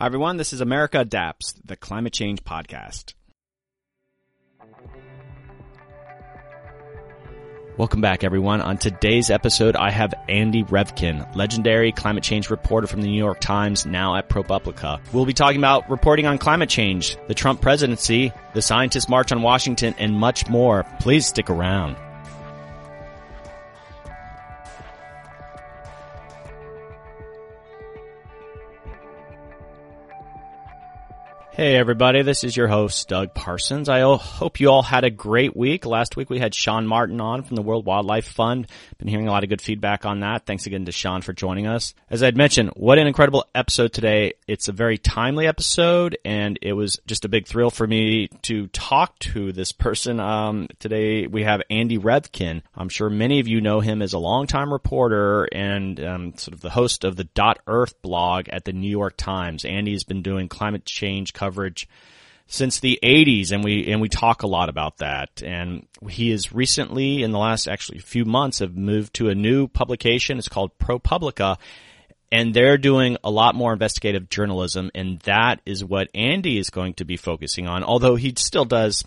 Hi, everyone. This is America Adapts, the climate change podcast. Welcome back, everyone. On today's episode, I have Andy Revkin, legendary climate change reporter from the New York Times, now at ProPublica. We'll be talking about reporting on climate change, the Trump presidency, the scientists' march on Washington, and much more. Please stick around. Hey everybody, this is your host Doug Parsons. I hope you all had a great week. Last week we had Sean Martin on from the World Wildlife Fund. Been hearing a lot of good feedback on that. Thanks again to Sean for joining us. As I'd mentioned, what an incredible episode today. It's a very timely episode and it was just a big thrill for me to talk to this person. Um, today we have Andy Revkin. I'm sure many of you know him as a longtime reporter and um, sort of the host of the Dot Earth blog at the New York Times. Andy's been doing climate change coverage since the 80s and we and we talk a lot about that. And he has recently in the last actually few months have moved to a new publication. It's called ProPublica and they're doing a lot more investigative journalism and that is what Andy is going to be focusing on although he still does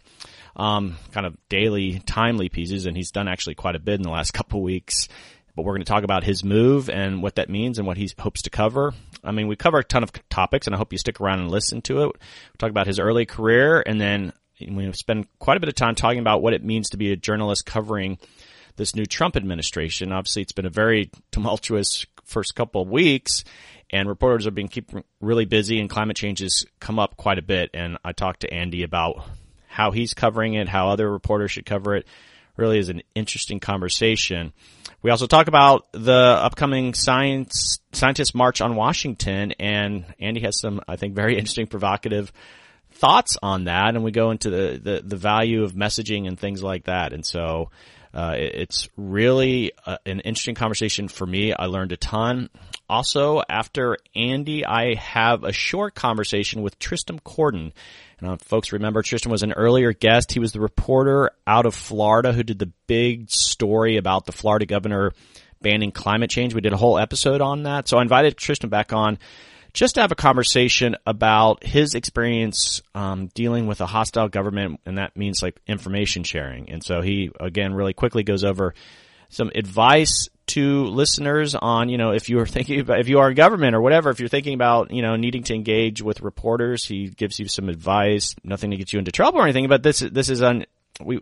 um, kind of daily timely pieces and he's done actually quite a bit in the last couple weeks but we're going to talk about his move and what that means and what he hopes to cover. I mean, we cover a ton of topics and I hope you stick around and listen to it. We talk about his early career and then we spend quite a bit of time talking about what it means to be a journalist covering this new Trump administration. Obviously, it's been a very tumultuous first couple of weeks and reporters have been keeping really busy and climate change has come up quite a bit. And I talked to Andy about how he's covering it, how other reporters should cover it. Really is an interesting conversation. We also talk about the upcoming science scientist march on Washington, and Andy has some, I think, very interesting, provocative thoughts on that, and we go into the the, the value of messaging and things like that. And so, uh, it's really uh, an interesting conversation for me. I learned a ton. Also, after Andy, I have a short conversation with Tristan Korten. And folks remember Tristan was an earlier guest. He was the reporter out of Florida who did the big story about the Florida governor banning climate change. We did a whole episode on that. So I invited Tristan back on just to have a conversation about his experience um, dealing with a hostile government, and that means like information sharing. And so he again really quickly goes over some advice to listeners on, you know, if you are thinking about, if you are in government or whatever, if you're thinking about, you know, needing to engage with reporters, he gives you some advice, nothing to get you into trouble or anything, but this, this is on, we,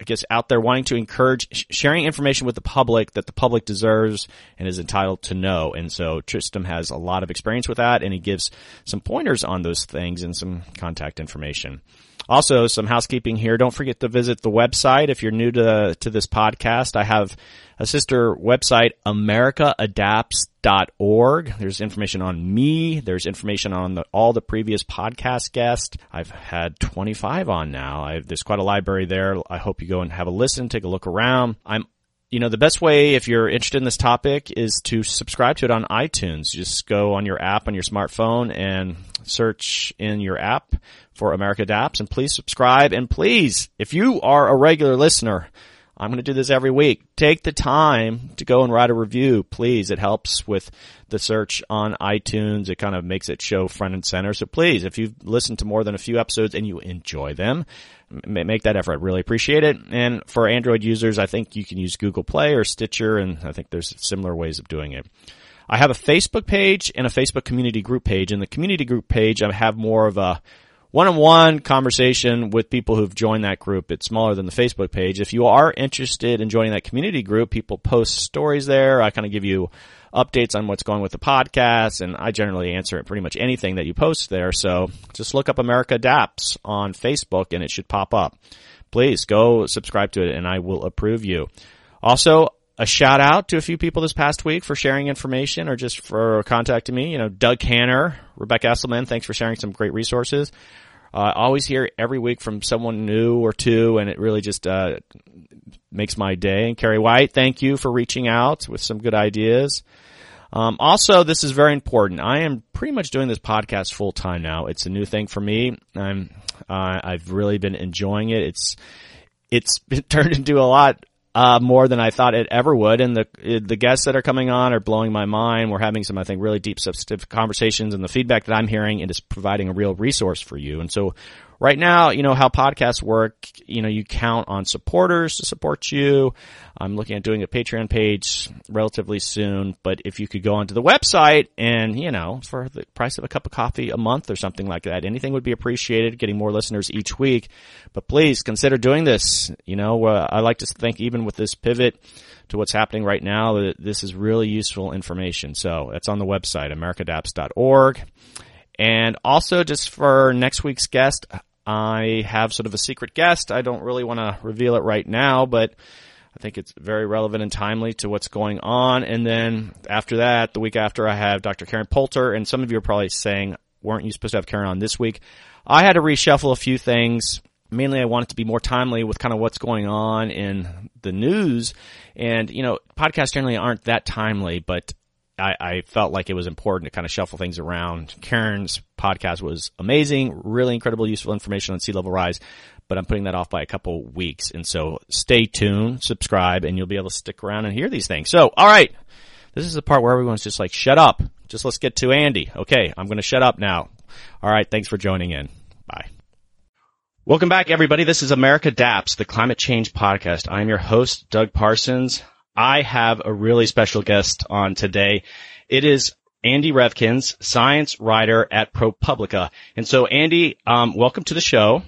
I guess out there wanting to encourage sharing information with the public that the public deserves and is entitled to know. And so Tristan has a lot of experience with that and he gives some pointers on those things and some contact information. Also, some housekeeping here. Don't forget to visit the website if you're new to to this podcast. I have a sister website, americaadapts.org. There's information on me. There's information on the, all the previous podcast guests. I've had 25 on now. I, there's quite a library there. I hope you go and have a listen, take a look around. I'm you know, the best way if you're interested in this topic is to subscribe to it on iTunes. You Just go on your app on your smartphone and search in your app for America Adapts and please subscribe. And please, if you are a regular listener, I'm going to do this every week. Take the time to go and write a review, please. It helps with the search on iTunes. It kind of makes it show front and center. So please, if you've listened to more than a few episodes and you enjoy them, make that effort. Really appreciate it. And for Android users, I think you can use Google Play or Stitcher, and I think there's similar ways of doing it. I have a Facebook page and a Facebook community group page. In the community group page, I have more of a one-on-one conversation with people who've joined that group. It's smaller than the Facebook page. If you are interested in joining that community group, people post stories there. I kind of give you updates on what's going with the podcast, and I generally answer pretty much anything that you post there. So just look up America Adapts on Facebook, and it should pop up. Please go subscribe to it, and I will approve you. Also, a shout out to a few people this past week for sharing information or just for contacting me. You know, Doug Hanner, Rebecca Esselman, thanks for sharing some great resources. Uh, I always hear every week from someone new or two, and it really just uh, makes my day. And Carrie White, thank you for reaching out with some good ideas. Um, also, this is very important. I am pretty much doing this podcast full time now. It's a new thing for me. I'm uh, I've really been enjoying it. It's it's turned into a lot uh, more than I thought it ever would. And the, the guests that are coming on are blowing my mind. We're having some, I think, really deep substantive conversations and the feedback that I'm hearing it is providing a real resource for you. And so right now, you know, how podcasts work, you know, you count on supporters to support you. I'm looking at doing a Patreon page relatively soon, but if you could go onto the website and, you know, for the price of a cup of coffee a month or something like that, anything would be appreciated, getting more listeners each week. But please consider doing this. You know, uh, I like to think even with this pivot, to what's happening right now, that this is really useful information. So that's on the website, americaadapts.org. And also just for next week's guest, I have sort of a secret guest. I don't really want to reveal it right now, but I think it's very relevant and timely to what's going on. And then after that, the week after, I have Dr. Karen Poulter. And some of you are probably saying, weren't you supposed to have Karen on this week? I had to reshuffle a few things. Mainly, I wanted to be more timely with kind of what's going on in the news. And, you know, podcasts generally aren't that timely, but I, I, felt like it was important to kind of shuffle things around. Karen's podcast was amazing, really incredible, useful information on sea level rise, but I'm putting that off by a couple weeks. And so stay tuned, subscribe, and you'll be able to stick around and hear these things. So, all right. This is the part where everyone's just like, shut up. Just let's get to Andy. Okay. I'm going to shut up now. All right. Thanks for joining in. Bye. Welcome back, everybody. This is America Adapts, the climate change podcast. I'm your host, Doug Parsons. I have a really special guest on today. It is Andy Revkins, science writer at ProPublica. And so, Andy, um, welcome to the show.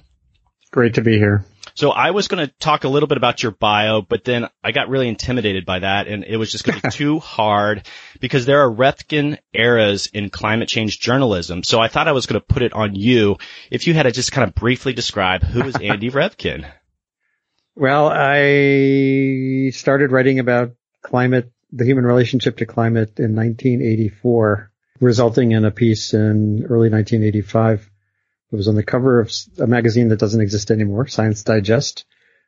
Great to be here. So I was going to talk a little bit about your bio, but then I got really intimidated by that and it was just going to be too hard because there are Revkin eras in climate change journalism. So I thought I was going to put it on you if you had to just kind of briefly describe who is Andy Revkin. Well, I started writing about climate, the human relationship to climate in 1984, resulting in a piece in early 1985. It was on the cover of a magazine that doesn't exist anymore, Science Digest.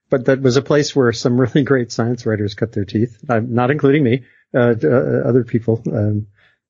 But that was a place where some really great science writers cut their teeth, uh, not including me, uh, uh, other people, um,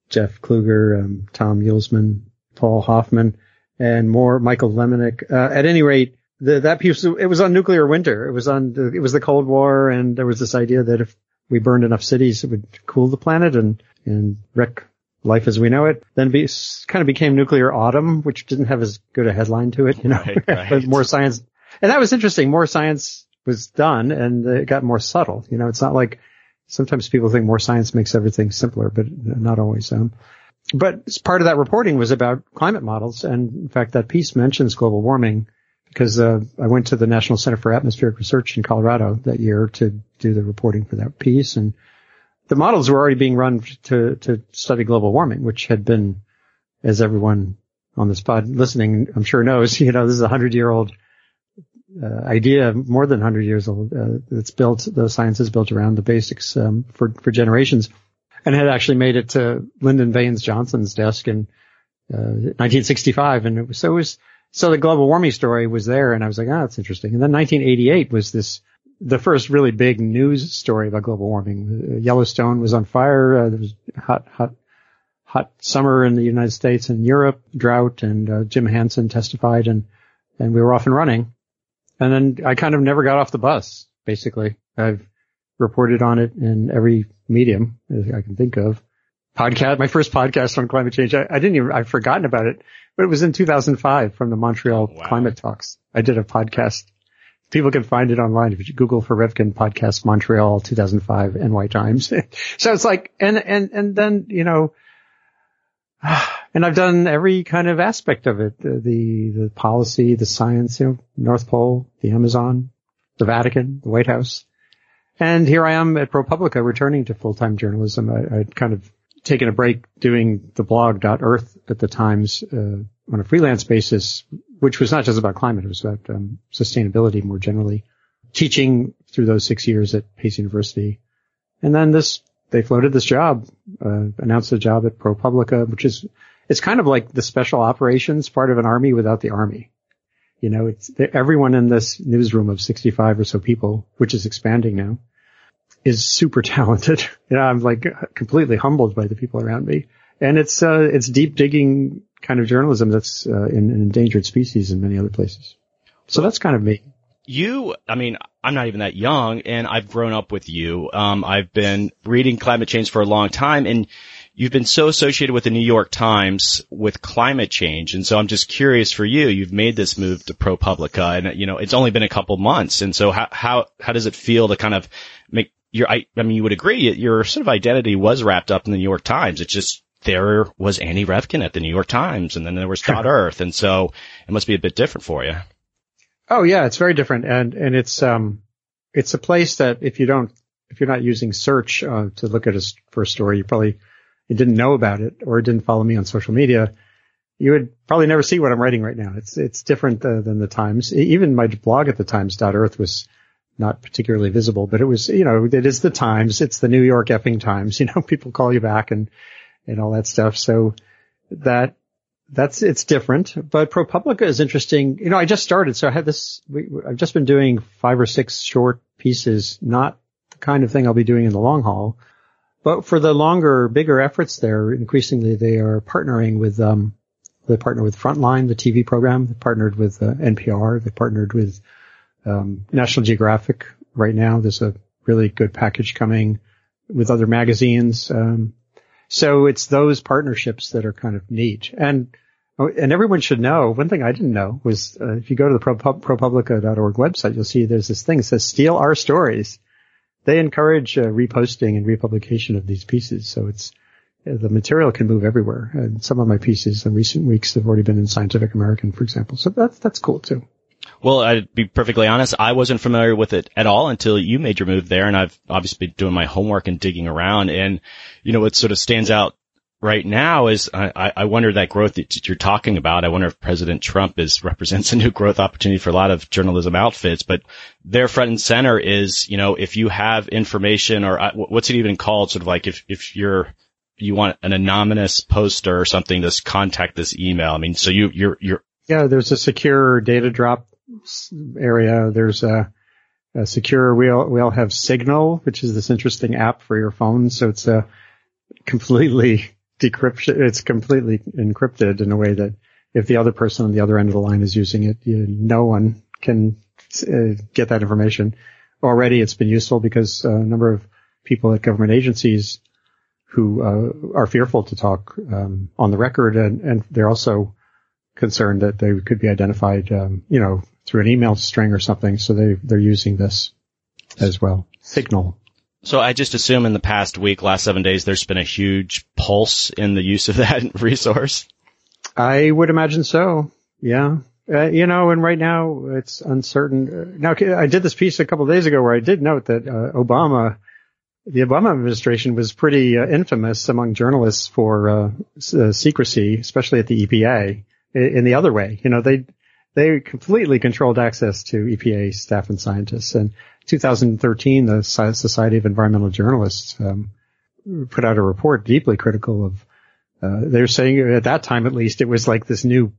Jeff Kluger, um, Tom Yulsman, Paul Hoffman, and more, Michael Lemonick. Uh, at any rate, the, that piece, it was on nuclear winter. It was on, the, it was the Cold War and there was this idea that if we burned enough cities, it would cool the planet and, and wreck life as we know it. Then be, kind of became nuclear autumn, which didn't have as good a headline to it, you know, right, right. but more science. And that was interesting. More science was done and it got more subtle. You know, it's not like sometimes people think more science makes everything simpler, but not always. Um, but part of that reporting was about climate models. And in fact, that piece mentions global warming because uh, I went to the National Center for Atmospheric Research in Colorado that year to do the reporting for that piece, and the models were already being run to to study global warming, which had been, as everyone on this pod listening, I'm sure knows, you know, this is a hundred year old uh, idea, more than 100 years old. Uh, it's built, the science is built around the basics um, for for generations, and had actually made it to Lyndon Baines Johnson's desk in uh, 1965, and it was so it was so the global warming story was there and I was like, oh, that's interesting. And then 1988 was this, the first really big news story about global warming. Yellowstone was on fire. Uh, there was hot, hot, hot summer in the United States and Europe, drought, and uh, Jim Hansen testified and, and we were off and running. And then I kind of never got off the bus, basically. I've reported on it in every medium I can think of. Podcast, my first podcast on climate change. I, I didn't even, I've forgotten about it but it was in 2005 from the Montreal wow. climate talks. I did a podcast. People can find it online if you Google for Revkin podcast Montreal 2005 NY Times. so it's like, and, and, and then, you know, and I've done every kind of aspect of it. The, the, the policy, the science, you know, North Pole, the Amazon, the Vatican, the White House. And here I am at ProPublica returning to full-time journalism. I, I'd kind of taken a break doing the blog Dot Earth at the Times uh, on a freelance basis, which was not just about climate, it was about um, sustainability more generally. Teaching through those six years at Pace University. And then this, they floated this job, uh, announced a job at ProPublica, which is, it's kind of like the special operations part of an army without the army. You know, it's everyone in this newsroom of 65 or so people, which is expanding now, is super talented. You know, I'm like completely humbled by the people around me. And it's, uh, it's deep digging kind of journalism that's, uh, in an endangered species in many other places. So that's kind of me. You, I mean, I'm not even that young and I've grown up with you. Um, I've been reading climate change for a long time and you've been so associated with the New York Times with climate change. And so I'm just curious for you, you've made this move to ProPublica and you know, it's only been a couple months. And so how, how, how does it feel to kind of make your, I, I mean, you would agree your sort of identity was wrapped up in the New York Times. It just, there was Andy Revkin at the New York Times and then there was Dot Earth. And so it must be a bit different for you. Oh yeah, it's very different. And, and it's, um, it's a place that if you don't, if you're not using search, uh, to look at a first story, you probably, you didn't know about it or didn't follow me on social media, you would probably never see what I'm writing right now. It's, it's different uh, than the Times. Even my blog at the Times Dot Earth was not particularly visible, but it was, you know, it is the Times. It's the New York effing Times. You know, people call you back and, and all that stuff. So that, that's, it's different, but ProPublica is interesting. You know, I just started, so I had this, we, I've just been doing five or six short pieces, not the kind of thing I'll be doing in the long haul, but for the longer, bigger efforts there, increasingly they are partnering with, um, they partner with Frontline, the TV program. They partnered with uh, NPR. They partnered with um, National Geographic right now. There's a really good package coming with other magazines. Um, so it's those partnerships that are kind of neat. And and everyone should know, one thing I didn't know was uh, if you go to the ProPublica.org website, you'll see there's this thing that says steal our stories. They encourage uh, reposting and republication of these pieces. So it's, uh, the material can move everywhere. And some of my pieces in recent weeks have already been in Scientific American, for example. So that's, that's cool too. Well, I'd be perfectly honest. I wasn't familiar with it at all until you made your move there, and I've obviously been doing my homework and digging around. And you know, what sort of stands out right now is I, I wonder that growth that you're talking about. I wonder if President Trump is represents a new growth opportunity for a lot of journalism outfits. But their front and center is, you know, if you have information or uh, what's it even called? Sort of like if if you're you want an anonymous poster or something, just contact this email. I mean, so you you're you're yeah, there's a secure data drop area. There's a, a secure. We all we all have Signal, which is this interesting app for your phone. So it's a completely decryption. It's completely encrypted in a way that if the other person on the other end of the line is using it, you, no one can uh, get that information. Already, it's been useful because a number of people at government agencies who uh, are fearful to talk um, on the record, and, and they're also concerned that they could be identified, um, you know, through an email string or something. So they, they're using this as well. Signal. So I just assume in the past week, last seven days, there's been a huge pulse in the use of that resource. I would imagine so. Yeah. Uh, you know, and right now it's uncertain. Now, I did this piece a couple days ago where I did note that uh, Obama, the Obama administration was pretty uh, infamous among journalists for uh, uh, secrecy, especially at the EPA. In the other way, you know, they they completely controlled access to EPA staff and scientists. And 2013, the Society of Environmental Journalists um, put out a report deeply critical of. Uh, they're saying at that time, at least, it was like this new,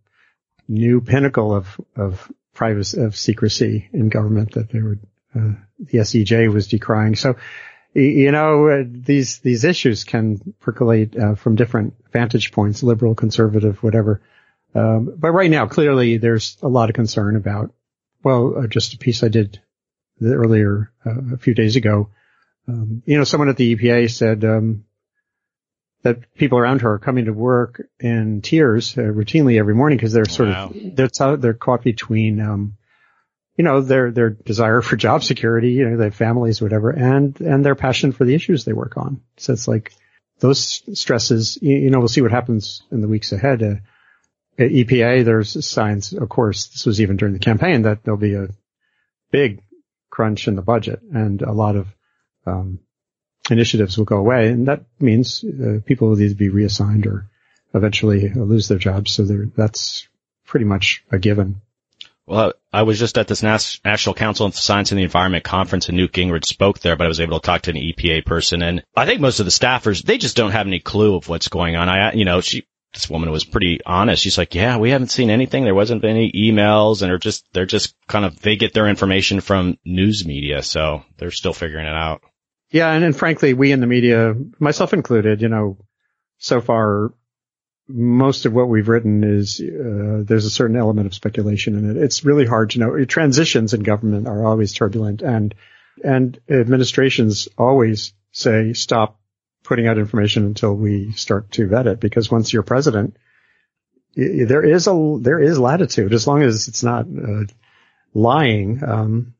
new pinnacle of of privacy of secrecy in government that they were. Uh, the SEJ was decrying. So, you know, uh, these these issues can percolate uh, from different vantage points, liberal, conservative, whatever. Um, but right now, clearly, there's a lot of concern about. Well, uh, just a piece I did earlier uh, a few days ago. Um, you know, someone at the EPA said um, that people around her are coming to work in tears uh, routinely every morning because they're sort wow. of they're they're caught between, um, you know, their their desire for job security, you know, their families, whatever, and and their passion for the issues they work on. So it's like those stresses. You, you know, we'll see what happens in the weeks ahead. Uh, EPA, there's signs, of course, this was even during the campaign, that there'll be a big crunch in the budget and a lot of um, initiatives will go away. And that means uh, people will either be reassigned or eventually lose their jobs. So that's pretty much a given. Well, I was just at this National Council on Science and the Environment conference and Newt Gingrich spoke there, but I was able to talk to an EPA person and I think most of the staffers, they just don't have any clue of what's going on. I, you know, she, this woman was pretty honest. She's like, yeah, we haven't seen anything. There wasn't any emails and they're just, they're just kind of, they get their information from news media. So they're still figuring it out. Yeah. And, and frankly, we in the media, myself included, you know, so far most of what we've written is uh, there's a certain element of speculation in it. It's really hard to know. Transitions in government are always turbulent, and and administrations always say stop putting out information until we start to vet it, because once you're president, there is a there is latitude as long as it's not uh, lying um,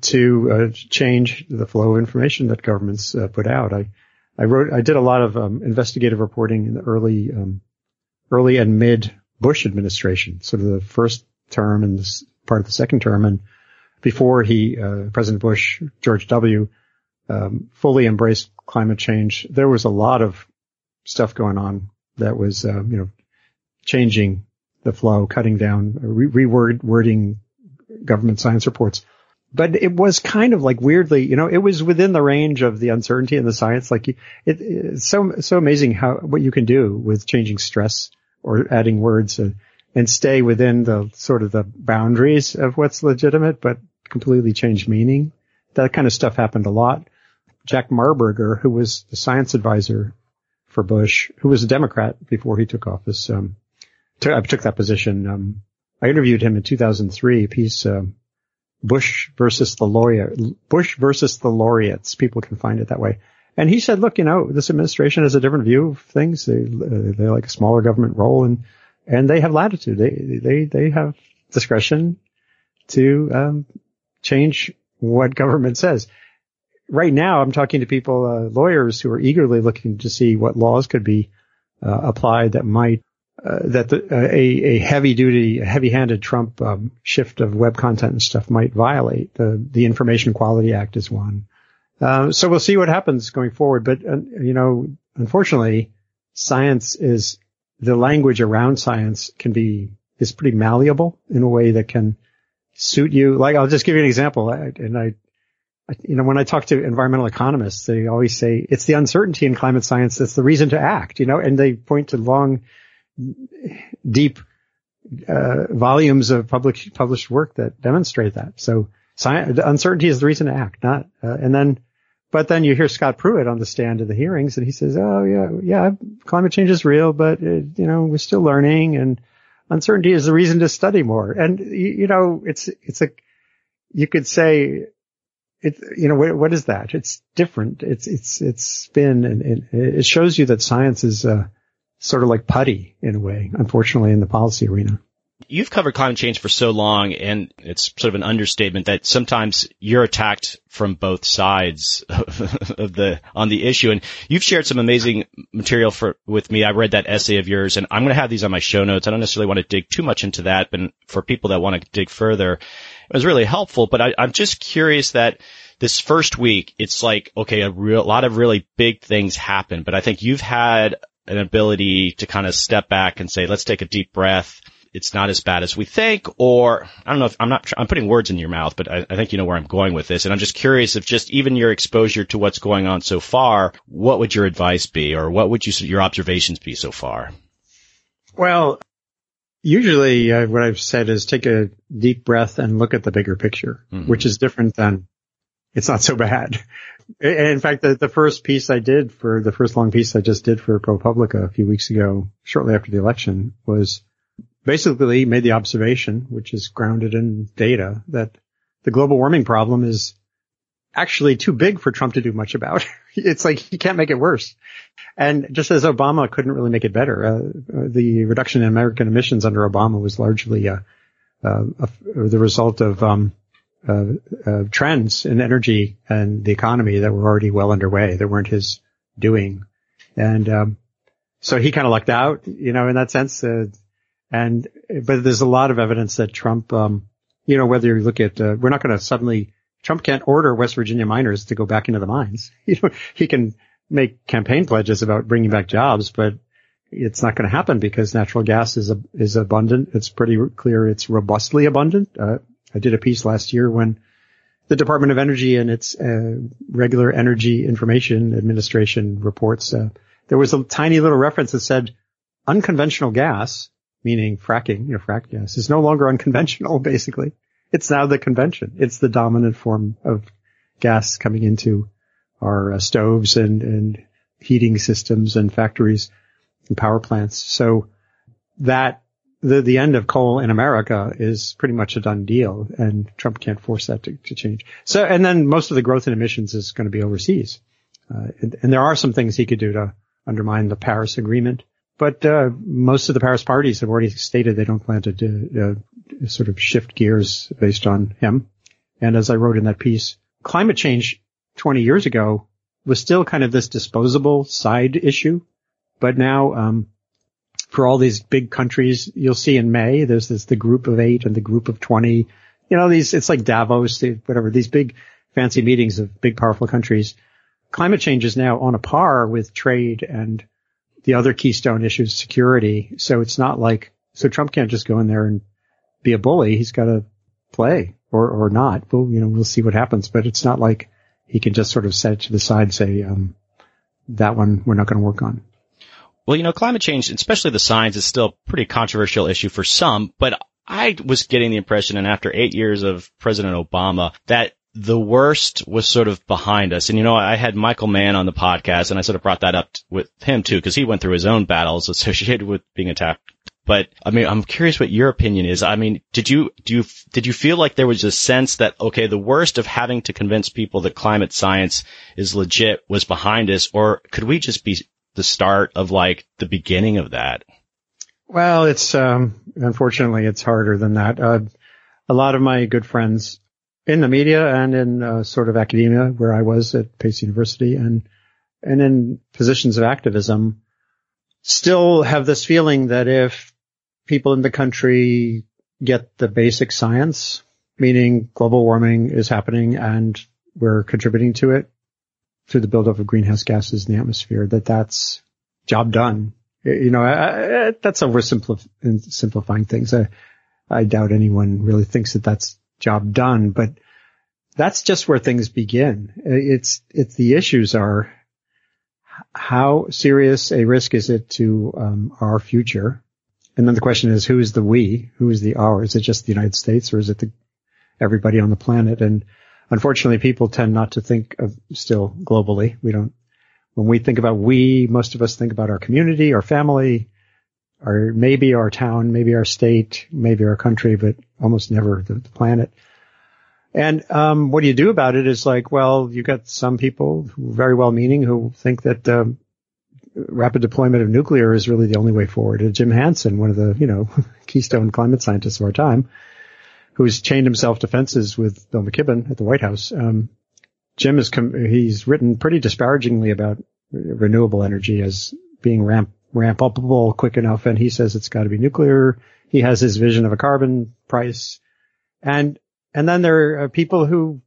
to uh, change the flow of information that governments uh, put out. I I wrote I did a lot of um, investigative reporting in the early um, early and mid Bush administration, sort of the first term and this part of the second term, and before he uh, President Bush George W. Um, fully embraced climate change. There was a lot of stuff going on that was uh, you know changing the flow, cutting down, re- rewording government science reports. But it was kind of like weirdly, you know, it was within the range of the uncertainty in the science. Like it, it's so, so amazing how, what you can do with changing stress or adding words and, and stay within the sort of the boundaries of what's legitimate, but completely change meaning. That kind of stuff happened a lot. Jack Marburger, who was the science advisor for Bush, who was a Democrat before he took office, um, took that position. Um, I interviewed him in 2003, piece, uh, Bush versus the lawyer, Bush versus the laureates. People can find it that way. And he said, look, you know, this administration has a different view of things. They, uh, they like a smaller government role and, and they have latitude. They, they, they have discretion to, um, change what government says. Right now, I'm talking to people, uh, lawyers who are eagerly looking to see what laws could be uh, applied that might uh, that the, uh, a, a heavy duty, heavy handed Trump um, shift of web content and stuff might violate. The, the Information Quality Act is one. Uh, so we'll see what happens going forward. But, uh, you know, unfortunately, science is, the language around science can be, is pretty malleable in a way that can suit you. Like, I'll just give you an example. I, and I, I, you know, when I talk to environmental economists, they always say it's the uncertainty in climate science that's the reason to act, you know, and they point to long, deep uh, volumes of public published work that demonstrate that. So science, uncertainty is the reason to act, not uh, and then. But then you hear Scott Pruitt on the stand of the hearings, and he says, "Oh yeah, yeah, climate change is real, but it, you know we're still learning, and uncertainty is the reason to study more." And you, you know, it's it's a you could say it, you know, what, what is that? It's different. It's, it's, it's spin and it, it shows you that science is, uh, sort of like putty in a way, unfortunately, in the policy arena. You've covered climate change for so long, and it's sort of an understatement that sometimes you're attacked from both sides of the on the issue. And you've shared some amazing material for with me. I read that essay of yours, and I'm going to have these on my show notes. I don't necessarily want to dig too much into that, but for people that want to dig further, it was really helpful. But I, I'm just curious that this first week, it's like, okay, a real, a lot of really big things happen, but I think you've had an ability to kind of step back and say, let's take a deep breath. It's not as bad as we think, or I don't know if I'm not, I'm putting words in your mouth, but I, I think you know where I'm going with this. And I'm just curious if just even your exposure to what's going on so far, what would your advice be or what would you, your observations be so far? Well, usually uh, what I've said is take a deep breath and look at the bigger picture, mm-hmm. which is different than it's not so bad. In fact, the, the first piece I did for the first long piece I just did for ProPublica a few weeks ago, shortly after the election, was basically made the observation, which is grounded in data, that the global warming problem is actually too big for Trump to do much about. it's like he can't make it worse. And just as Obama couldn't really make it better, uh, the reduction in American emissions under Obama was largely uh, uh, the result of um, uh, uh, trends in energy and the economy that were already well underway that weren't his doing. And, um, so he kind of lucked out, you know, in that sense. Uh, and, but there's a lot of evidence that Trump, um, you know, whether you look at, uh, we're not going to suddenly, Trump can't order West Virginia miners to go back into the mines. You know, he can make campaign pledges about bringing back jobs, but it's not going to happen because natural gas is a, is abundant. It's pretty clear it's robustly abundant. Uh, I did a piece last year when the Department of Energy and its uh, regular Energy Information Administration reports, uh, there was a tiny little reference that said unconventional gas, meaning fracking, you know, frack gas, is no longer unconventional, basically. It's now the convention. It's the dominant form of gas coming into our uh, stoves and, and heating systems and factories. and power plants. So that the the end of coal in America is pretty much a done deal, and Trump can't force that to, to change. So, and then most of the growth in emissions is going to be overseas, uh, and, and, there are some things he could do to undermine the Paris Agreement. But uh, most of the Paris parties have already stated they don't plan to do, uh, sort of shift gears based on him. And as I wrote in that piece, climate change 20 years ago was still kind of this disposable side issue, but now um, for all these big countries, you'll see in May, there's this, the group of eight and the group of 20. You know, these, it's like Davos, whatever, these big fancy meetings of big powerful countries. Climate change is now on a par with trade and the other keystone issues, security. So it's not like, so Trump can't just go in there and be a bully. He's got to play or, or not. Well, you know, we'll see what happens, but it's not like he can just sort of set it to the side and say, um, that one we're not going to work on. Well, you know, climate change, especially the science, is still a pretty controversial issue for some, but I was getting the impression, and after eight years of President Obama, that the worst was sort of behind us. And you know, I had Michael Mann on the podcast and I sort of brought that up with him too, because he went through his own battles associated with being attacked. But I mean, I'm curious what your opinion is. I mean, did you, do you, did you feel like there was a sense that, okay, the worst of having to convince people that climate science is legit was behind us, or could we just be the start of like the beginning of that? Well, it's um, unfortunately it's harder than that. Uh, a lot of my good friends in the media and in uh, sort of academia, where I was at Pace University, and and in positions of activism, still have this feeling that if people in the country get the basic science, meaning global warming is happening and we're contributing to it, through the buildup of greenhouse gases in the atmosphere, that that's job done. You know, I, I, that's oversimplifying things. I, I doubt anyone really thinks that that's job done, but that's just where things begin. It's, it's the issues are how serious a risk is it to um, our future? And then the question is, who is the we? Who is the our? Is it just the United States or is it the, everybody on the planet? And unfortunately, people tend not to think of still globally. We don't, when we think about we, most of us think about our community, our family, our, maybe our town, maybe our state, maybe our country, but almost never the, the planet. And, um, what do you do about it is like, well, you've got some people who are very well meaning who think that, um, rapid deployment of nuclear is really the only way forward. And Jim Hansen, one of the, you know, keystone climate scientists of our time, who's chained himself to fences with Bill McKibben at the White House. Um, Jim is com- he's written pretty disparagingly about renewable energy as being ramp ramp upable quick enough, and he says it's got to be nuclear. He has his vision of a carbon price, and and then there are people who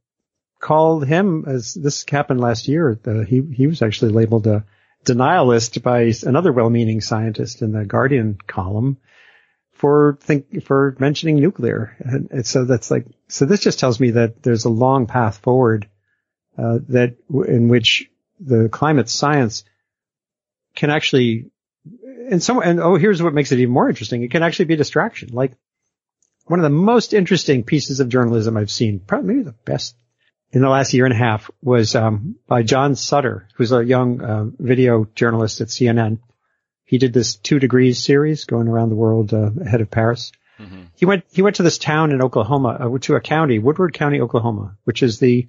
called him as this happened last year. The, he he was actually labeled a denialist by another well-meaning scientist in the Guardian column for think for mentioning nuclear. And, so that's like so this just tells me that there's a long path forward uh, that in which the climate science can actually and some and oh here's what makes it even more interesting. It can actually be a distraction. Like one of the most interesting pieces of journalism I've seen, probably maybe the best in the last year and a half was um, by John Sutter, who's a young uh, video journalist at CNN he did this two degrees series going around the world uh, ahead of Paris. Mm-hmm. He went he went to this town in Oklahoma, uh, to a county, Woodward County, Oklahoma, which is the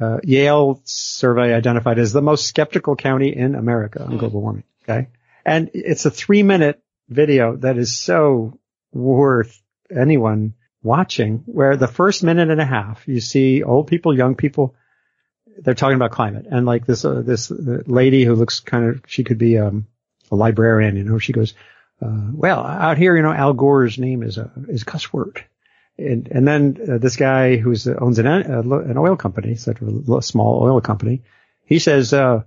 uh, Yale survey identified as the most skeptical county in America on mm-hmm. global warming. Okay, and it's a three minute video that is so worth anyone watching. Where the first minute and a half, you see old people, young people, they're talking about climate, and like this uh, this uh, lady who looks kind of she could be um a librarian, you know, she goes, uh, well, out here, you know, Al Gore's name is a, is a cuss word. And, and then uh, this guy who owns an, uh, an oil company, such a small oil company, he says, uh,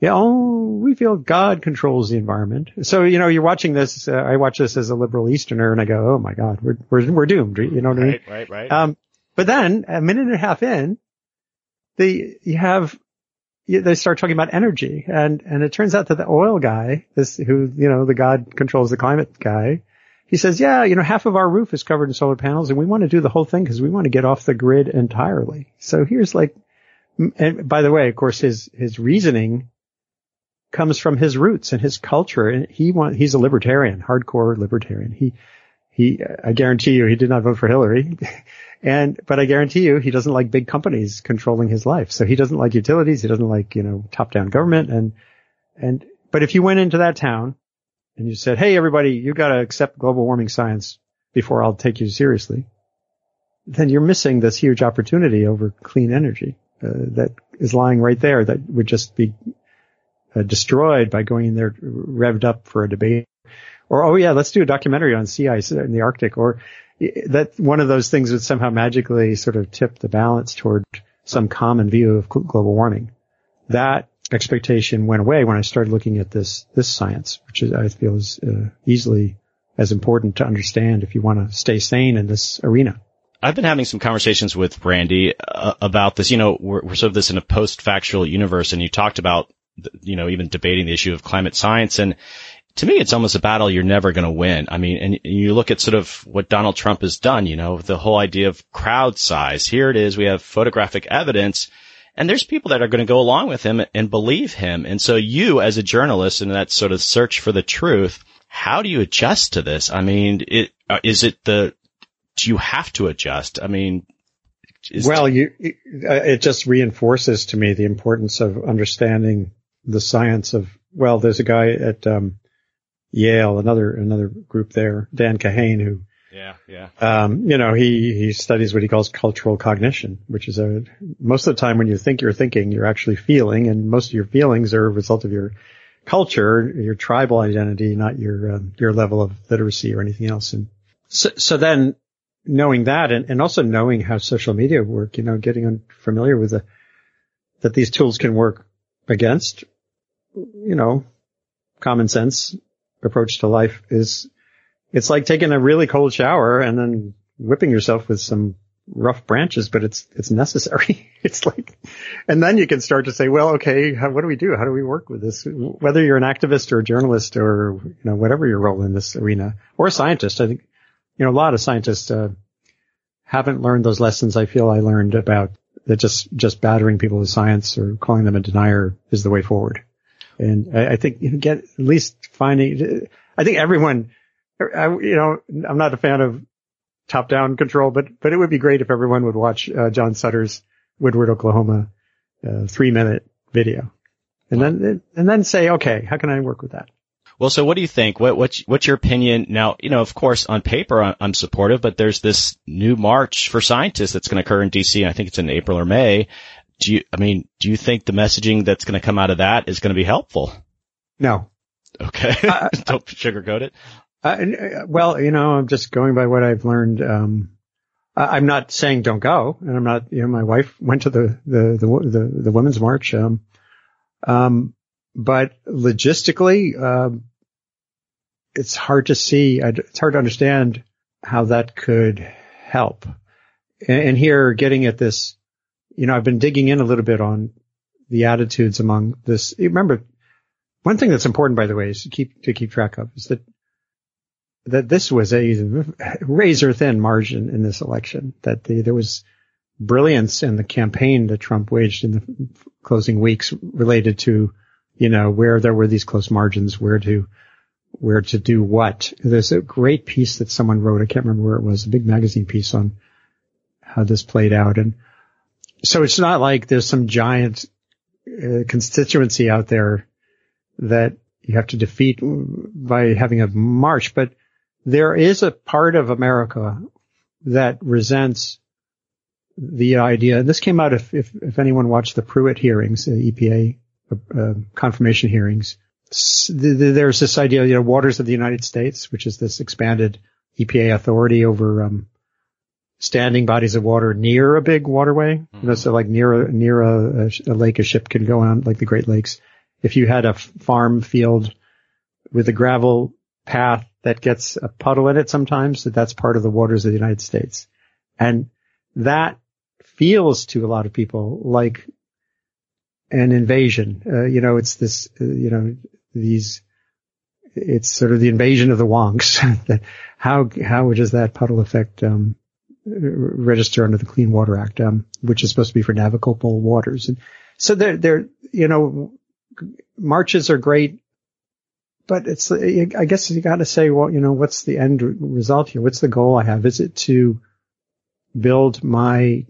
yeah, oh, we feel God controls the environment. So, you know, you're watching this, uh, I watch this as a liberal Easterner and I go, oh my God, we're, we're, we're doomed. You know what right, I mean? Right, right, right. Um, but then a minute and a half in, the, you have they start talking about energy and, and it turns out that the oil guy, this, who, you know, the God controls the climate guy, he says, yeah, you know, half of our roof is covered in solar panels and we want to do the whole thing because we want to get off the grid entirely. So here's like, and by the way, of course, his, his reasoning comes from his roots and his culture. And he want, he's a libertarian, hardcore libertarian. He, he, I guarantee you, he did not vote for Hillary. and, but I guarantee you, he doesn't like big companies controlling his life. So he doesn't like utilities. He doesn't like, you know, top down government. And, and, but if you went into that town and you said, Hey, everybody, you got to accept global warming science before I'll take you seriously, then you're missing this huge opportunity over clean energy uh, that is lying right there that would just be uh, destroyed by going in there revved up for a debate. Or, oh yeah, let's do a documentary on sea ice in the Arctic. Or that one of those things would somehow magically sort of tip the balance toward some common view of global warming. That expectation went away when I started looking at this, this science, which is, I feel is uh, easily as important to understand if you want to stay sane in this arena. I've been having some conversations with Randy uh, about this. You know, we're, we're, sort of this in a post-factual universe, and you talked about, you know, even debating the issue of climate science. And to me, it's almost a battle you're never going to win. I mean, and you look at sort of what Donald Trump has done. You know, the whole idea of crowd size. Here it is. We have photographic evidence. And there's people that are going to go along with him and believe him. And so you as a journalist in that sort of search for the truth, how do you adjust to this? I mean, it, uh, is it the do you have to adjust? I mean, well, you, it just reinforces to me the importance of understanding the science of, well, there's a guy at, um, Yale, another, another group there, Dan Kahan, who, yeah, yeah. Um, you know, he, he studies what he calls cultural cognition, which is a, most of the time when you think you're thinking, you're actually feeling, and most of your feelings are a result of your culture, your tribal identity, not your, um, your level of literacy or anything else. And so, so then knowing that and, and also knowing how social media work, you know, getting familiar with the, that these tools can work against, you know, common sense approach to life is, it's like taking a really cold shower and then whipping yourself with some rough branches, but it's, it's necessary. it's like, and then you can start to say, well, okay, how, what do we do? How do we work with this? Whether you're an activist or a journalist or, you know, whatever your role in this arena or a scientist, I think you know, a lot of scientists uh, haven't learned those lessons. I feel I learned about that just just battering people with science or calling them a denier is the way forward. And I, I think you get at least finding. I think everyone, I, you know, I'm not a fan of top-down control, but but it would be great if everyone would watch uh, John Sutter's Woodward, Oklahoma, uh, three-minute video, and then and then say, okay, how can I work with that? Well, so what do you think? What, what's, what's your opinion? Now, you know, of course, on paper, I'm supportive, but there's this new march for scientists that's going to occur in DC. I think it's in April or May. Do you, I mean, do you think the messaging that's going to come out of that is going to be helpful? No. Okay. Uh, Don't sugarcoat it. Uh, well, you know, I'm just going by what I've learned. Um, I'm not saying don't go, and I'm not. You know, my wife went to the the the the, the women's march. Um, um, but logistically, um, it's hard to see. It's hard to understand how that could help. And, here, getting at this, you know, I've been digging in a little bit on the attitudes among this. Remember, one thing that's important, by the way, is to keep to keep track of is that that this was a razor thin margin in this election. That the, there was brilliance in the campaign that Trump waged in the closing weeks related to you know, where there were these close margins, where to, where to do what. There's a great piece that someone wrote. I can't remember where it was, a big magazine piece on how this played out. And so it's not like there's some giant uh, constituency out there that you have to defeat by having a march, but there is a part of America that resents the idea. And this came out if, if, if anyone watched the Pruitt hearings, the EPA uh, confirmation hearings. There's this idea, you know, waters of the United States, which is this expanded EPA authority over um, standing bodies of water near a big waterway. Mm-hmm. You know, so like near a, near a, a, lake, a ship can go on, like the Great Lakes. If you had a farm field with a gravel path that gets a puddle in it sometimes, that that's part of the waters of the United States. And that feels to a lot of people like an invasion. Uh, you know, it's this, uh, you know, these, it's sort of the invasion of the wonks. how, how does that puddle affect, um, register under the Clean Water Act, um, which is supposed to be for navigable waters. And so they're, they're, you know, marches are great, but it's, I guess you got to say, well, you know, what's the end result here? What's the goal I have? Is it to build my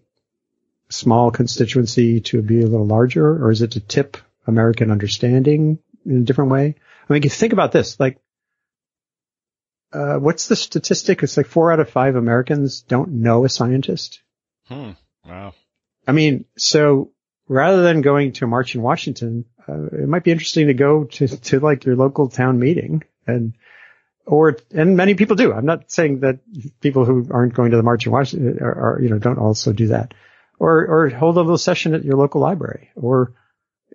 small constituency to be a little larger, or is it to tip American understanding in a different way? I mean, you think about this, like, uh, what's the statistic? It's like four out of five Americans don't know a scientist. Hmm. Wow. I mean, so rather than going to a march in Washington, uh, it might be interesting to go to, to like your local town meeting and, or, and many people do. I'm not saying that people who aren't going to the march in Washington are, are you know, don't also do that. Or, or hold a little session at your local library or,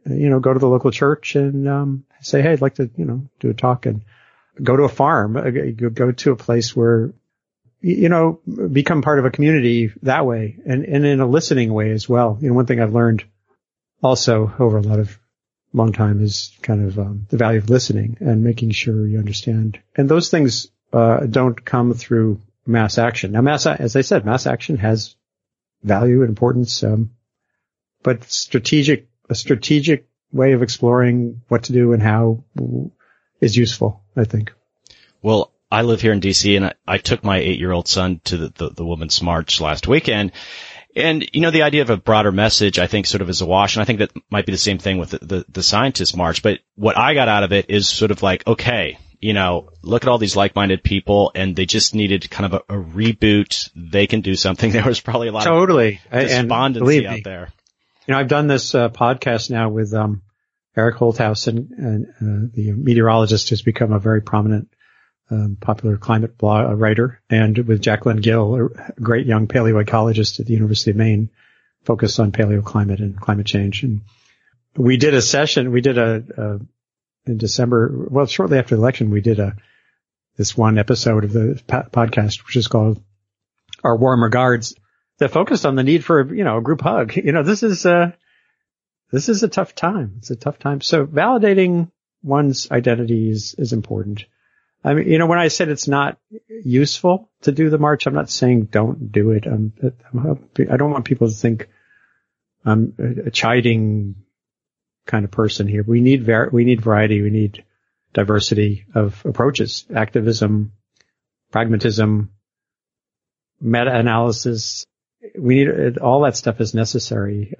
you know, go to the local church and, um, say, Hey, I'd like to, you know, do a talk and go to a farm, uh, go to a place where, you know, become part of a community that way and, and in a listening way as well. You know, one thing I've learned also over a lot of long time is kind of um, the value of listening and making sure you understand. And those things uh, don't come through mass action. Now, mass, as I said, mass action has value and importance, um, but strategic, a strategic way of exploring what to do and how is useful, I think. Well, I live here in DC and I, I took my eight year old son to the, the, the Women's March last weekend and, you know, the idea of a broader message, I think sort of is a wash. And I think that might be the same thing with the, the, the scientist march. But what I got out of it is sort of like, okay, you know, look at all these like-minded people and they just needed kind of a, a reboot. They can do something. There was probably a lot totally. of despondency out there. You know, I've done this uh, podcast now with, um, Eric Holthaus and, uh, the meteorologist has become a very prominent um, popular climate blog uh, writer, and with Jacqueline Gill, a great young paleoecologist at the University of Maine, focused on paleoclimate and climate change. And we did a session. We did a, a in December. Well, shortly after the election, we did a this one episode of the podcast, which is called "Our Warm Regards," that focused on the need for you know a group hug. You know, this is a this is a tough time. It's a tough time. So validating one's identity is, important. I mean, you know, when I said it's not useful to do the march, I'm not saying don't do it. Um, I'm, I'm I don't want people to think I'm a chiding kind of person here. We need var- we need variety. We need diversity of approaches, activism, pragmatism, meta-analysis. We need all that stuff is necessary,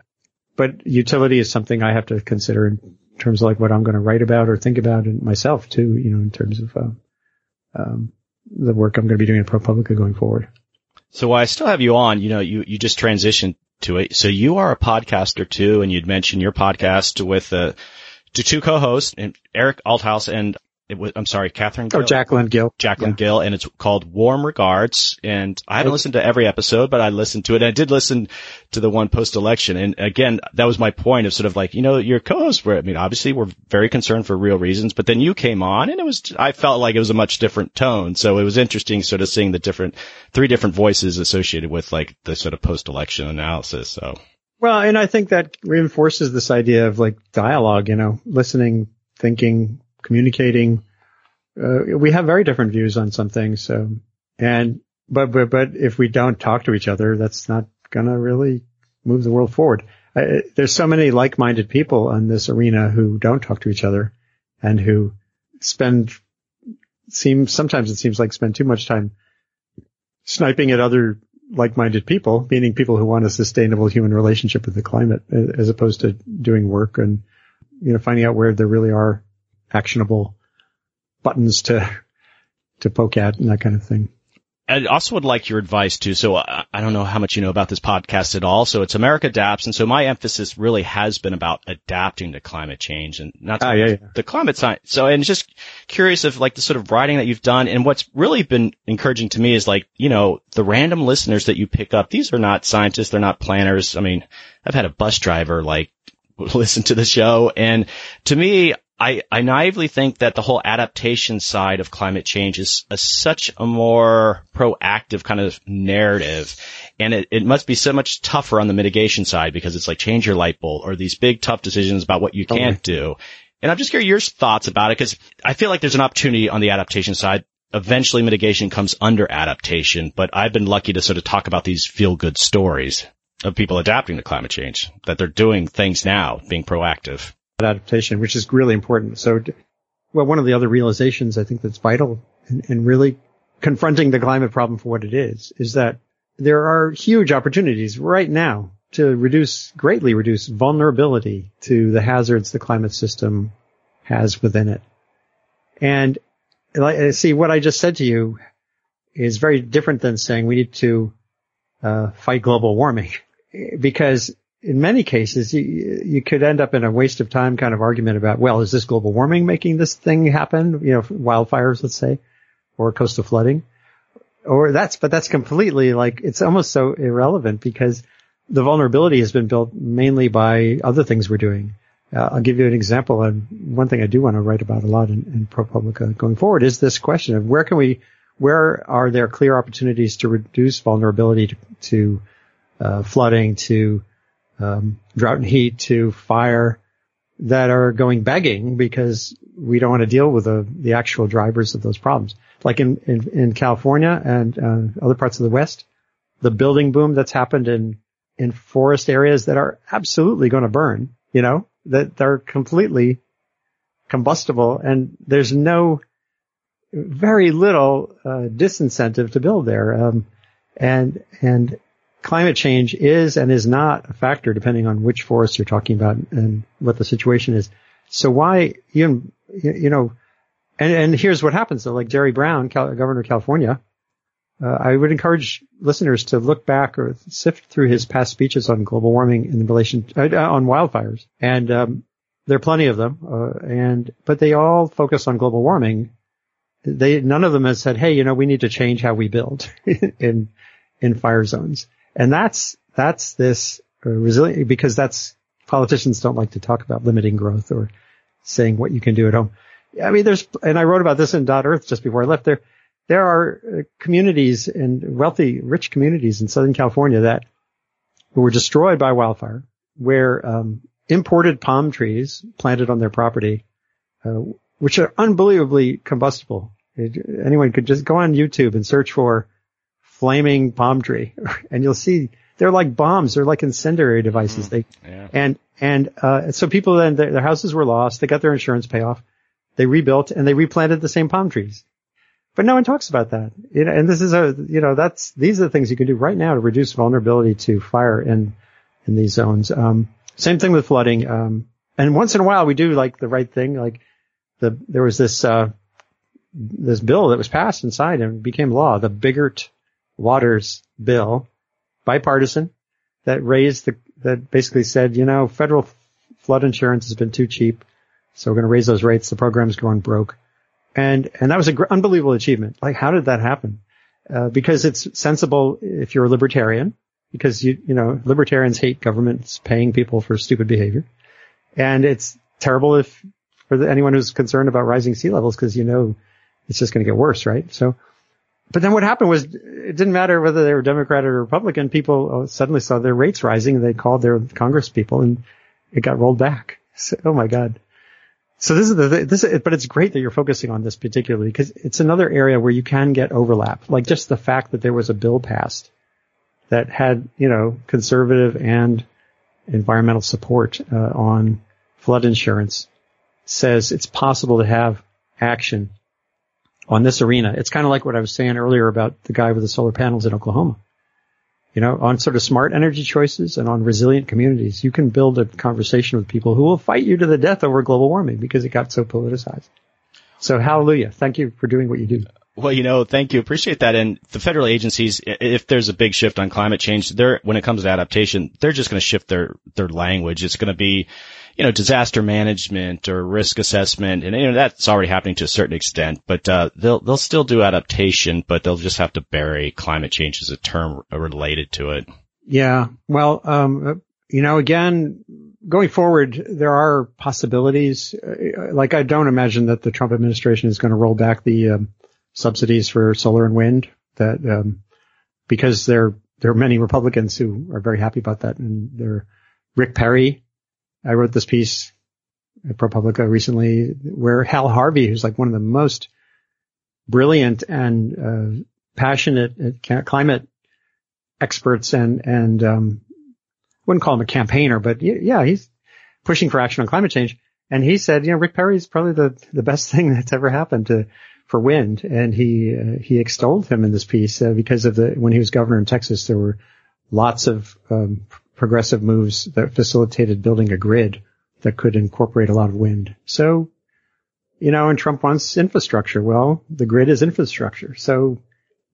but utility is something I have to consider in terms of like what I'm going to write about or think about and myself too, you know, in terms of, uh, um, the work I'm going to be doing at ProPublica going forward. So while I still have you on, you know, you, you just transitioned to it. So you are a podcaster too, and you'd mentioned your podcast with, uh, to two co-hosts, Eric Holthaus and it was, I'm sorry, Catherine oh, Gill. Oh, Jacqueline Gill. Jacqueline yeah. Gill, and it's called Warm Regards. And I haven't listened to every episode, but I listened to it. And I did listen to the one post-election. And again, that was my point of sort of like, you know, your co-hosts were, I mean, obviously we're very concerned for real reasons, but then you came on and it was, I felt like it was a much different tone. So it was interesting sort of seeing the different, three different voices associated with like the sort of post-election analysis. So. Well, and I think that reinforces this idea of like dialogue, you know, listening, thinking, communicating. Uh, we have very different views on some things. So, and, but, but, but if we don't talk to each other, that's not going to really move the world forward. There's so many like-minded people in this arena who don't talk to each other and who spend, seems, sometimes it seems like spend too much time sniping at other like-minded people, meaning people who want a sustainable human relationship with the climate as opposed to doing work and, you know, finding out where there really are actionable buttons to to poke at and that kind of thing. I also would like your advice too. So I, I don't know how much you know about this podcast at all. So it's America Adapts. And so my emphasis really has been about adapting to climate change and not ah, yeah, yeah. the climate science. So, and just curious of like the sort of writing that you've done and what's really been encouraging to me is like, you know, the random listeners that you pick up. These are not scientists. They're not planners. I mean, I've had a bus driver like listen to the show. And to me, I, I naively think that the whole adaptation side of climate change is a, such a more proactive kind of narrative. And it, it must be so much tougher on the mitigation side because it's like change your light bulb or these big tough decisions about what you can't do. And I'm just curious your thoughts about it because I feel like there's an opportunity on the adaptation side. Eventually mitigation comes under adaptation, but I've been lucky to sort of talk about these feel good stories of people adapting to climate change, that they're doing things now, being proactive. Adaptation, which is really important. So, well, one of the other realizations I think that's vital in, really confronting the climate problem for what it is, is that there are huge opportunities right now to reduce, greatly reduce vulnerability to the hazards the climate system has within it. And see what I just said to you is very different than saying we need to uh, fight global warming because in many cases you, you could end up in a waste of time kind of argument about, well, is this global warming making this thing happen? You know, wildfires, let's say, or coastal flooding or that's, but that's completely like, it's almost so irrelevant because the vulnerability has been built mainly by other things we're doing. Uh, I'll give you an example. And one thing I do want to write about a lot in, in ProPublica going forward is this question of where can we, where are there clear opportunities to reduce vulnerability to, to uh, flooding, to um, drought and heat, to fire that are going begging because we don't want to deal with the, the actual drivers of those problems. Like in, in, in California and uh, other parts of the West, the building boom that's happened in, in forest areas that are absolutely going to burn, you know, that they're completely combustible and there's no, very little, uh, disincentive to build there. Um, and, and climate change is and is not a factor depending on which forest you're talking about and what the situation is. So why even, you know, and, and here's what happens though, like Jerry Brown, Cal- Governor of California, uh, I would encourage listeners to look back or sift through his past speeches on global warming in relation uh, on wildfires, and um, there are plenty of them. Uh, and but they all focus on global warming. They none of them has said, "Hey, you know, we need to change how we build in in fire zones." And that's that's this uh, resilient because that's politicians don't like to talk about limiting growth or saying what you can do at home. I mean, there's, and I wrote about this in Dot Earth just before I left there. There are uh, communities and wealthy, rich communities in Southern California that were destroyed by wildfire, where um, imported palm trees planted on their property, uh, which are unbelievably combustible. It, anyone could just go on YouTube and search for flaming palm tree, and you'll see they're like bombs. They're like incendiary devices. Mm, they yeah. and and uh, so people then their, their houses were lost. They got their insurance payoff. They rebuilt and they replanted the same palm trees. But no one talks about that. You know, and this is a, you know, that's, these are the things you can do right now to reduce vulnerability to fire in, in these zones. Um, same thing with flooding. Um, and once in a while we do like the right thing. Like the, there was this, uh, this bill that was passed inside and became law, the Biggert Waters bill, bipartisan, that raised the, that basically said, you know, federal flood insurance has been too cheap. So we're going to raise those rates. The program's going broke. And, and that was an gr- unbelievable achievement. Like, how did that happen? Uh, because it's sensible if you're a libertarian, because you, you know, libertarians hate governments paying people for stupid behavior. And it's terrible if, for the, anyone who's concerned about rising sea levels, because you know, it's just going to get worse, right? So, but then what happened was it didn't matter whether they were Democrat or Republican. People suddenly saw their rates rising. And they called their Congress people and it got rolled back. So, oh my God. So this is the this, is, but it's great that you're focusing on this particularly because it's another area where you can get overlap. Like just the fact that there was a bill passed that had you know conservative and environmental support uh, on flood insurance says it's possible to have action on this arena. It's kind of like what I was saying earlier about the guy with the solar panels in Oklahoma you know, on sort of smart energy choices and on resilient communities, you can build a conversation with people who will fight you to the death over global warming because it got so politicized. So hallelujah. Thank you for doing what you do. Well, you know, thank you. Appreciate that. And the federal agencies, if there's a big shift on climate change, they're, when it comes to adaptation, they're just going to shift their, their language. It's going to be, you know, disaster management or risk assessment. And, you know, that's already happening to a certain extent, but, uh, they'll, they'll still do adaptation, but they'll just have to bury climate change as a term related to it. Yeah. Well, um, you know, again, going forward, there are possibilities. Like I don't imagine that the Trump administration is going to roll back the, um, subsidies for solar and wind that, um, because there, there are many Republicans who are very happy about that. And they're Rick Perry. I wrote this piece at ProPublica recently where Hal Harvey, who's like one of the most brilliant and, uh, passionate climate experts and, and, um, wouldn't call him a campaigner, but yeah, he's pushing for action on climate change. and he said, you know, Rick Perry is probably the the best thing that's ever happened to for wind, and he uh, he extolled him in this piece uh, because of the when he was governor in Texas, there were lots of um, progressive moves that facilitated building a grid that could incorporate a lot of wind. So, you know, and Trump wants infrastructure. Well, the grid is infrastructure. So,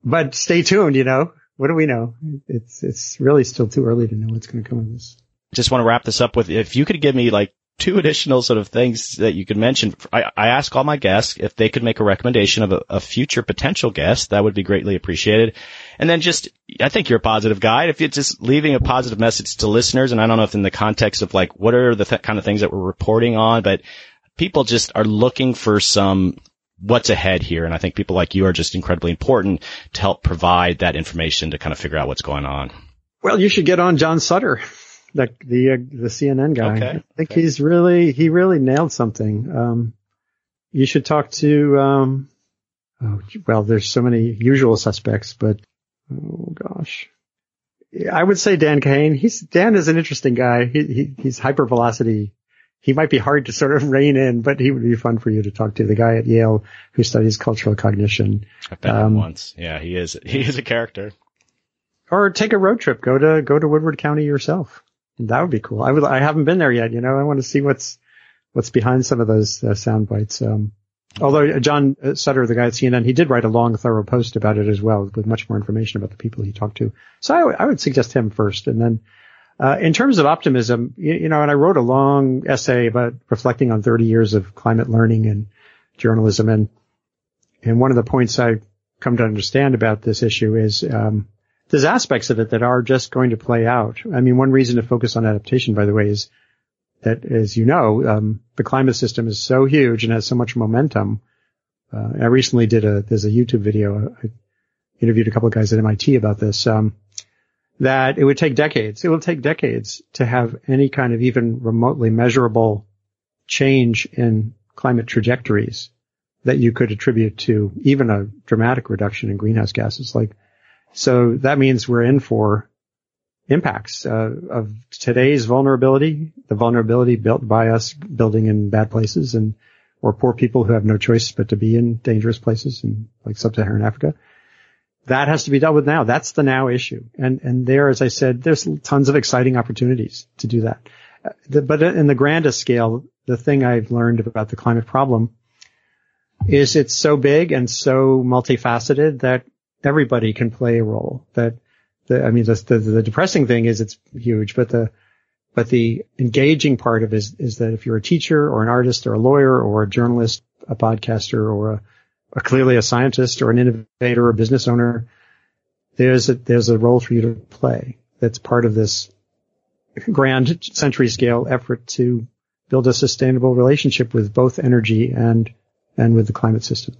but stay tuned. You know, what do we know? It's it's really still too early to know what's going to come of this. Just want to wrap this up with if you could give me like two additional sort of things that you could mention. I, I ask all my guests if they could make a recommendation of a, a, future potential guest. That would be greatly appreciated. And then just, I think you're a positive guy. If you're just leaving a positive message to listeners, and I don't know if in the context of like, what are the th- kind of things that we're reporting on, but people just are looking for some what's ahead here. And I think people like you are just incredibly important to help provide that information to kind of figure out what's going on. Well, you should get on John Sutter the the uh, the CNN guy. Okay. I think okay. he's really he really nailed something. Um, you should talk to um, oh well, there's so many usual suspects, but oh gosh, I would say Dan Kahan. He's Dan is an interesting guy. He, he he's hypervelocity. He might be hard to sort of rein in, but he would be fun for you to talk to. The guy at Yale who studies cultural cognition. I've met um, him once. Yeah, he is he is a character. Or take a road trip. Go to go to Woodward County yourself. That would be cool. I would. I haven't been there yet. You know, I want to see what's what's behind some of those uh, sound bites. Um, although John Sutter, the guy at CNN, he did write a long, thorough post about it as well, with much more information about the people he talked to. So I, w- I would suggest him first, and then. Uh, in terms of optimism, you, you, know, and I wrote a long essay about reflecting on 30 years of climate learning and journalism, and and one of the points I come to understand about this issue is um, there's aspects of it that are just going to play out. I mean, one reason to focus on adaptation, by the way, is that, as you know, um, the climate system is so huge and has so much momentum. Uh, I recently did a there's a YouTube video. I interviewed a couple of guys at MIT about this. Um, that it would take decades. It will take decades to have any kind of even remotely measurable change in climate trajectories that you could attribute to even a dramatic reduction in greenhouse gases like so that means we're in for impacts uh, of today's vulnerability, the vulnerability built by us building in bad places and or poor people who have no choice but to be in dangerous places in like sub-Saharan Africa. That has to be dealt with now. That's the now issue. And and there, as I said, there's tons of exciting opportunities to do that. Uh, the, but in the grandest scale, the thing I've learned about the climate problem is it's so big and so multifaceted that everybody can play a role. That the, I mean, the, the, the depressing thing is it's huge, but the, but the engaging part of it is, is that if you're a teacher or an artist or a lawyer or a journalist, a podcaster or a, a clearly a scientist or an innovator or a business owner, there's a, there's a role for you to play. That's part of this grand century scale effort to build a sustainable relationship with both energy and, and with the climate system.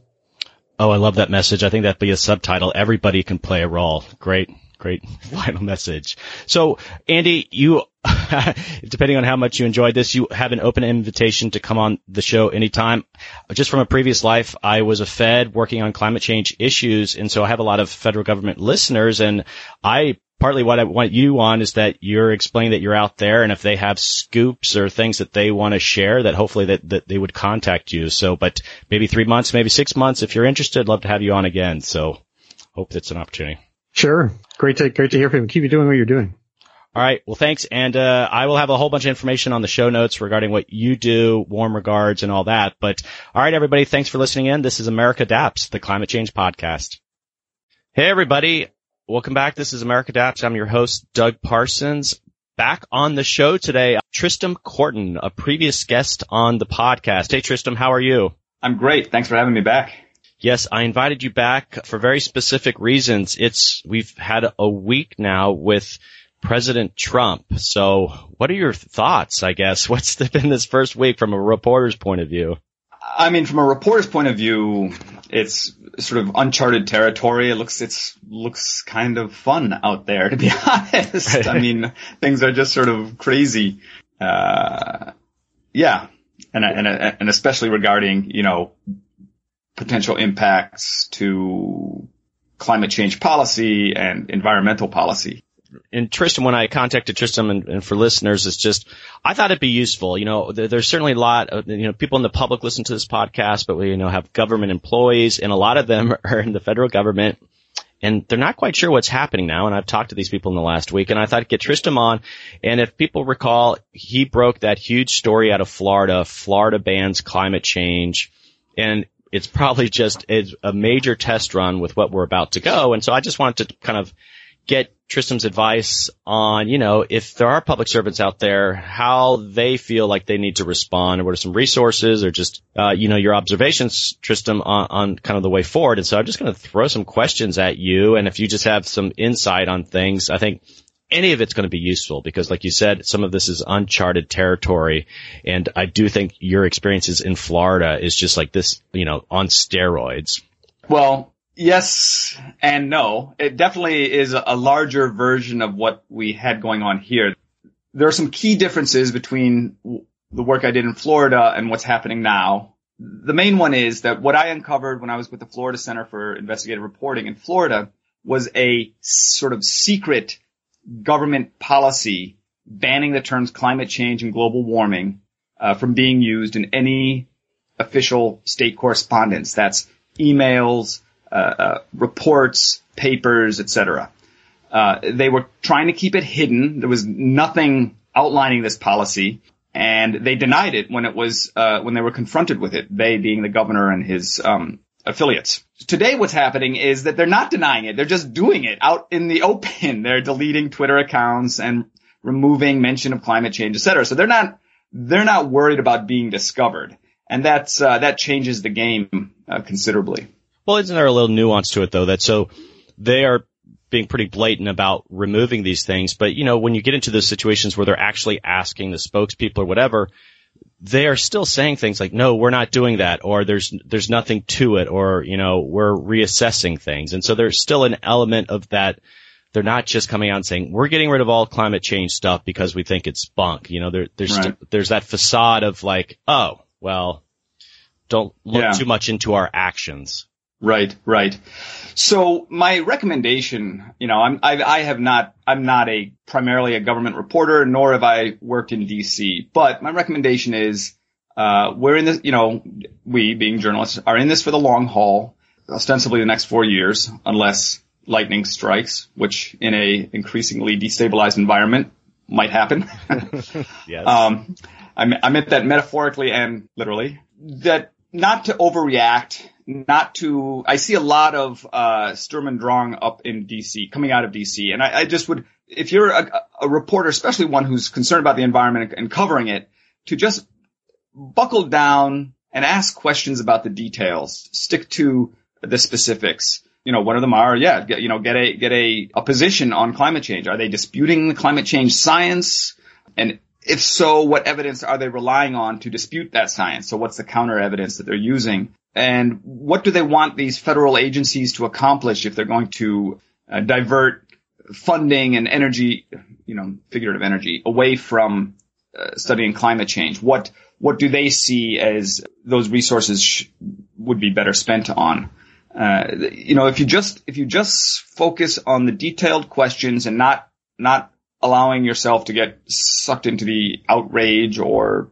Oh, I love that message. I think that'd be a subtitle. Everybody can play a role. Great, great final message. So, Andy, you, depending on how much you enjoyed this, you have an open invitation to come on the show anytime. Just from a previous life, I was a Fed working on climate change issues, and so I have a lot of federal government listeners, and I partly what I want you on is that you're explaining that you're out there and if they have scoops or things that they want to share that hopefully that, that they would contact you. So, but maybe three months, maybe six months. If you're interested, I'd love to have you on again. So hope that's an opportunity. Sure. Great to, great to hear from you. Keep you doing what you're doing. All right. Well, thanks. And, uh, I will have a whole bunch of information on the show notes regarding what you do, warm regards and all that. But all right, everybody. Thanks for listening in. This is America Adapts, the climate change podcast. Hey, everybody. Welcome back. This is America Adapts. I'm your host, Doug Parsons. Back on the show today, Tristram Korten, a previous guest on the podcast. Hey, Tristram, how are you? I'm great. Thanks for having me back. Yes, I invited you back for very specific reasons. It's, we've had a week now with President Trump. So what are your thoughts, I guess? What's been this first week from a reporter's point of view? I mean, from a reporter's point of view, it's sort of uncharted territory. It looks it's looks kind of fun out there, to be honest. I mean, things are just sort of crazy. Uh, yeah, and and and especially regarding you know potential impacts to climate change policy and environmental policy. And Tristan, when I contacted Tristan and, and, for listeners, it's just, I thought it'd be useful. You know, there, there's certainly a lot of, you know, people in the public listen to this podcast, but we, you know, have government employees and a lot of them are in the federal government and they're not quite sure what's happening now. And I've talked to these people in the last week and I thought I'd get Tristan on. And if people recall, he broke that huge story out of Florida. Florida bans climate change and it's probably just a major test run with what we're about to go. And so I just wanted to kind of get Tristan's advice on, you know, if there are public servants out there, how they feel like they need to respond, or what are some resources, or just, uh, you know, your observations, Tristan, on, on kind of the way forward. And so I'm just going to throw some questions at you, and if you just have some insight on things, I think any of it's going to be useful because, like you said, some of this is uncharted territory, and I do think your experiences in Florida is just like this, you know, on steroids. Well, Yes and no. It definitely is a larger version of what we had going on here. There are some key differences between the work I did in Florida and what's happening now. The main one is that what I uncovered when I was with the Florida Center for Investigative Reporting in Florida was a sort of secret government policy banning the terms climate change and global warming uh, from being used in any official state correspondence. That's emails, reports, papers, etc. Uh, they were trying to keep it hidden. There was nothing outlining this policy, and they denied it when it was uh, when they were confronted with it. They being the governor and his um, affiliates. Today, what's happening is that they're not denying it; they're just doing it out in the open. They're deleting Twitter accounts and removing mention of climate change, etc. So they're not they're not worried about being discovered, and that's uh, that changes the game uh, considerably. Well, isn't there a little nuance to it though? That so they are being pretty blatant about removing these things, but you know, when you get into those situations where they're actually asking the spokespeople or whatever, they are still saying things like, no, we're not doing that, or there's, there's nothing to it, or, you know, we're reassessing things. And so there's still an element of that. They're not just coming out and saying, we're getting rid of all climate change stuff because we think it's bunk. You know, there, there's, right. st- there's that facade of like, oh, well, don't look yeah. too much into our actions. Right, right. So my recommendation, you know, I'm, I, I have not, I'm not a primarily a government reporter, nor have I worked in DC. But my recommendation is, uh, we're in this, you know, we being journalists are in this for the long haul, ostensibly the next four years, unless lightning strikes, which in a increasingly destabilized environment might happen. yes. Um, I, I meant that metaphorically and literally. That not to overreact not to, I see a lot of, uh, Sturm und Drang up in DC, coming out of DC. And I, I just would, if you're a, a, reporter, especially one who's concerned about the environment and covering it, to just buckle down and ask questions about the details. Stick to the specifics. You know, one of them are, yeah, get, you know, get a, get a, a position on climate change. Are they disputing the climate change science? And if so, what evidence are they relying on to dispute that science? So what's the counter evidence that they're using? And what do they want these federal agencies to accomplish if they're going to uh, divert funding and energy, you know, figurative energy away from uh, studying climate change? What what do they see as those resources sh- would be better spent on? Uh, you know, if you just if you just focus on the detailed questions and not not allowing yourself to get sucked into the outrage or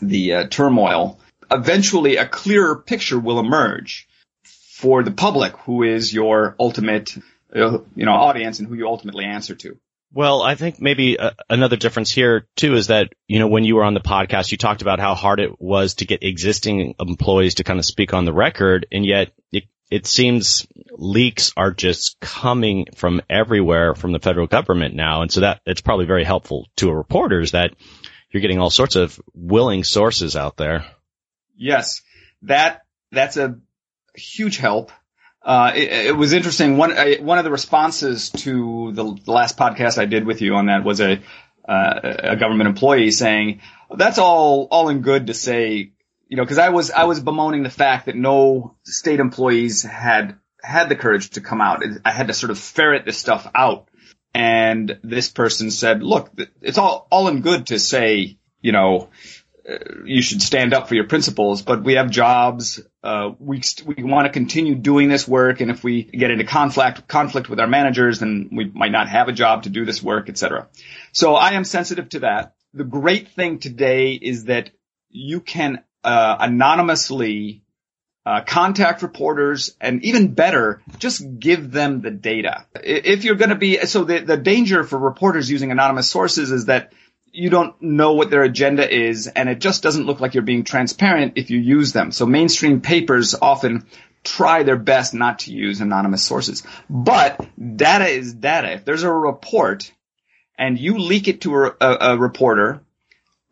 the uh, turmoil, eventually a clearer picture will emerge for the public who is your ultimate, uh, you know, audience and who you ultimately answer to. Well, I think maybe uh, another difference here too is that, you know, when you were on the podcast, you talked about how hard it was to get existing employees to kind of speak on the record. And yet it, it seems leaks are just coming from everywhere from the federal government now. And so that it's probably very helpful to a reporter is that you're getting all sorts of willing sources out there. Yes, that that's a huge help. Uh, it, it, was interesting. One uh, one of the responses to the, the, last podcast I did with you on that was a uh, a government employee saying that's all all in good to say, you know, because I was I was bemoaning the fact that no state employees had had the courage to come out. I had to sort of ferret this stuff out, and this person said, "Look, it's all all in good to say, you know." You should stand up for your principles, but we have jobs. Uh, we we want to continue doing this work, and if we get into conflict conflict with our managers, then we might not have a job to do this work, etc. So I am sensitive to that. The great thing today is that you can uh, anonymously uh, contact reporters, and even better, just give them the data. If you're going to be so, the the danger for reporters using anonymous sources is that you don't know what their agenda is and it just doesn't look like you're being transparent if you use them. So mainstream papers often try their best not to use anonymous sources. But data is data. If there's a report and you leak it to a, a, a reporter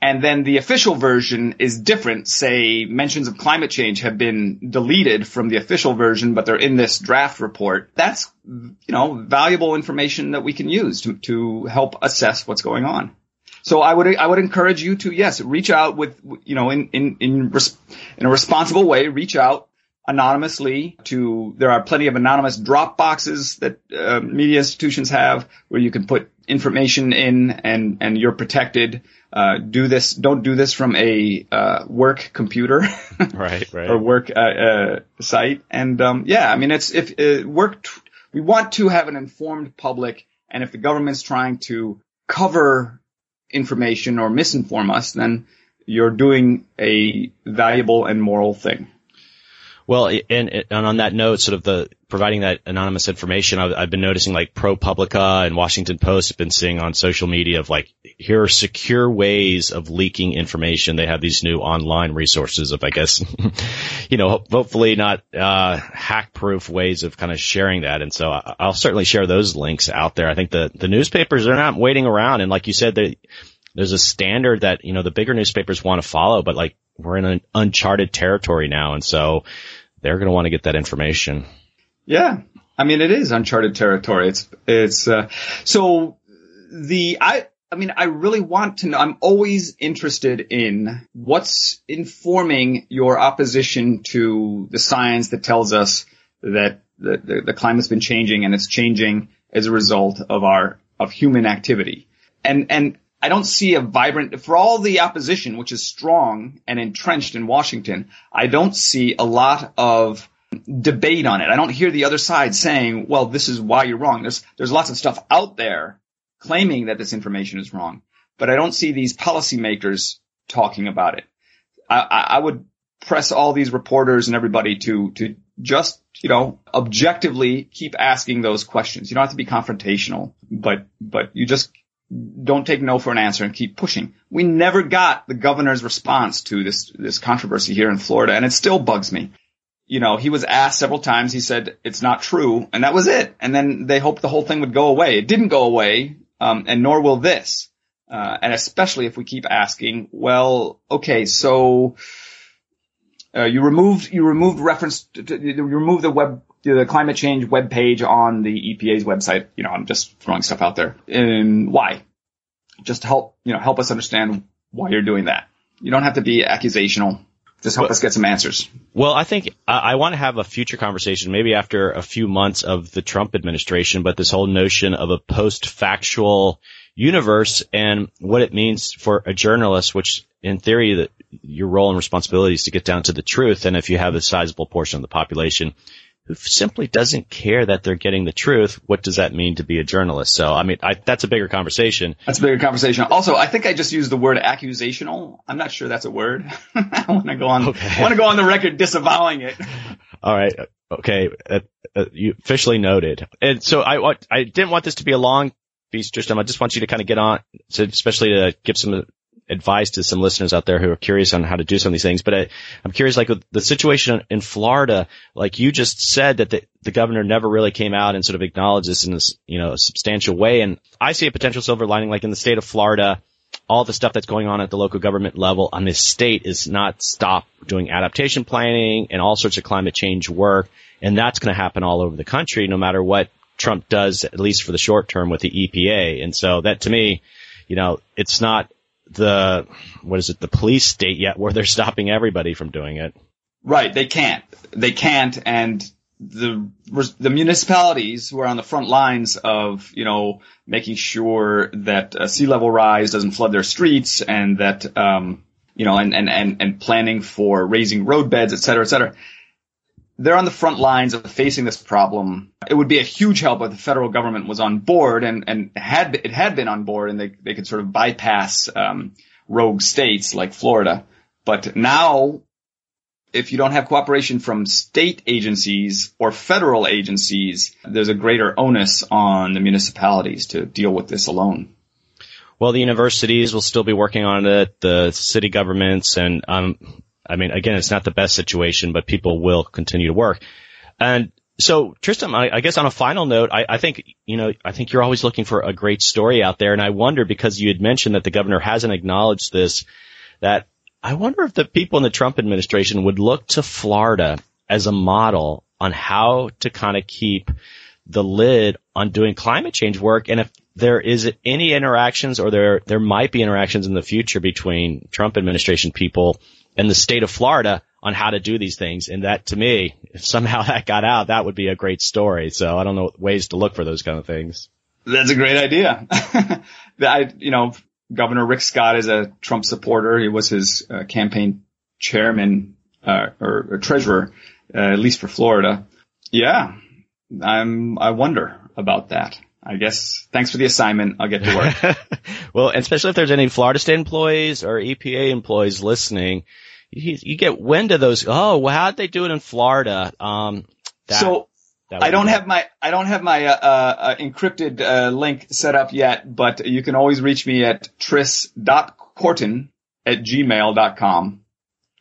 and then the official version is different, say mentions of climate change have been deleted from the official version, but they're in this draft report. That's, you know, valuable information that we can use to, to help assess what's going on. So I would I would encourage you to yes reach out with you know in in in, res, in a responsible way reach out anonymously to there are plenty of anonymous drop boxes that uh, media institutions have where you can put information in and and you're protected. Uh, do this don't do this from a uh, work computer. Right right. Or work uh, uh, site. And um, yeah I mean it's if uh, work t- we want to have an informed public. And if the government's trying to cover information or misinform us, then you're doing a valuable and moral thing. Well, and, and on that note, sort of the providing that anonymous information, I've, I've, been noticing like ProPublica and Washington Post have been seeing on social media of like, here are secure ways of leaking information. They have these new online resources of, I guess, you know, hopefully not, uh, hack proof ways of kind of sharing that. And so I'll certainly share those links out there. I think the, the newspapers are not waiting around. And like you said, they, there's a standard that, you know, the bigger newspapers want to follow, but like we're in an uncharted territory now. And so they're going to want to get that information. Yeah. I mean, it is uncharted territory. It's, it's, uh, so the, I, I mean, I really want to know, I'm always interested in what's informing your opposition to the science that tells us that the, the, the climate's been changing and it's changing as a result of our, of human activity. And, and I don't see a vibrant, for all the opposition, which is strong and entrenched in Washington, I don't see a lot of debate on it. I don't hear the other side saying, well, this is why you're wrong. There's, there's lots of stuff out there claiming that this information is wrong, but I don't see these policymakers talking about it. I, I would press all these reporters and everybody to, to just, you know, objectively keep asking those questions. You don't have to be confrontational, but, but you just don't take no for an answer and keep pushing. We never got the governor's response to this, this controversy here in Florida and it still bugs me. You know, he was asked several times. He said, it's not true. And that was it. And then they hoped the whole thing would go away. It didn't go away. Um, and nor will this. Uh, and especially if we keep asking, well, okay, so, uh, you removed, you removed reference, to, to, you removed the web, the climate change web page on the EPA's website. You know, I'm just throwing stuff out there. And why? Just to help, you know, help us understand why you're doing that. You don't have to be accusational. Just help us get some answers. Well, I think I, I want to have a future conversation, maybe after a few months of the Trump administration, but this whole notion of a post-factual universe and what it means for a journalist, which in theory that your role and responsibility is to get down to the truth. And if you have a sizable portion of the population who simply doesn't care that they're getting the truth, what does that mean to be a journalist? So, I mean, I, that's a bigger conversation. That's a bigger conversation. Also, I think I just used the word accusational. I'm not sure that's a word. I want to go on. Okay. I want to go on the record disavowing it. All right. Okay. Uh, uh, you officially noted. And so I, I didn't want this to be a long piece, Tristram. I just want you to kind of get on, especially to give some advice to some listeners out there who are curious on how to do some of these things. But I, am curious, like with the situation in Florida, like you just said that the, the governor never really came out and sort of acknowledged this in this, you know, a substantial way. And I see a potential silver lining, like in the state of Florida, all the stuff that's going on at the local government level on this state is not stop doing adaptation planning and all sorts of climate change work. And that's going to happen all over the country, no matter what Trump does, at least for the short term with the EPA. And so that to me, you know, it's not the what is it the police state yet where they're stopping everybody from doing it. Right, they can't. They can't, and the the municipalities who are on the front lines of you know making sure that uh, sea level rise doesn't flood their streets and that um, you know, and, and, and, and planning for raising road beds, et cetera, et cetera. They're on the front lines of facing this problem. It would be a huge help if the federal government was on board and, and had, it had been on board and they, they could sort of bypass, um, rogue states like Florida. But now if you don't have cooperation from state agencies or federal agencies, there's a greater onus on the municipalities to deal with this alone. Well, the universities will still be working on it, the city governments, and um, I mean, again, it's not the best situation, but people will continue to work. And so, Tristan, I, I guess on a final note, I, I, think you know, I think you're always looking for a great story out there, and I wonder because you had mentioned that the governor hasn't acknowledged this, that I wonder if the people in the Trump administration would look to Florida as a model on how to kind of keep the lid on doing climate change work and if there is any interactions or there there might be interactions in the future between Trump administration people and the state of Florida on how to do these things. And that to me, if somehow that got out, that would be a great story. So I don't know ways to look for those kind of things. That's a great idea. I, you know, Governor Rick Scott is a Trump supporter. He was his uh, campaign chairman uh, or, or, treasurer, uh, at least for Florida. Yeah, I'm. I wonder about that. I guess thanks for the assignment. I'll get to work. well, especially if there's any Florida state employees or EPA employees listening, you, you get wind of those. Oh, well, how'd they do it in Florida? Um, that, so I don't have my I don't have my uh, uh, encrypted uh, link set up yet, but you can always reach me at tris.korten at gmail.com.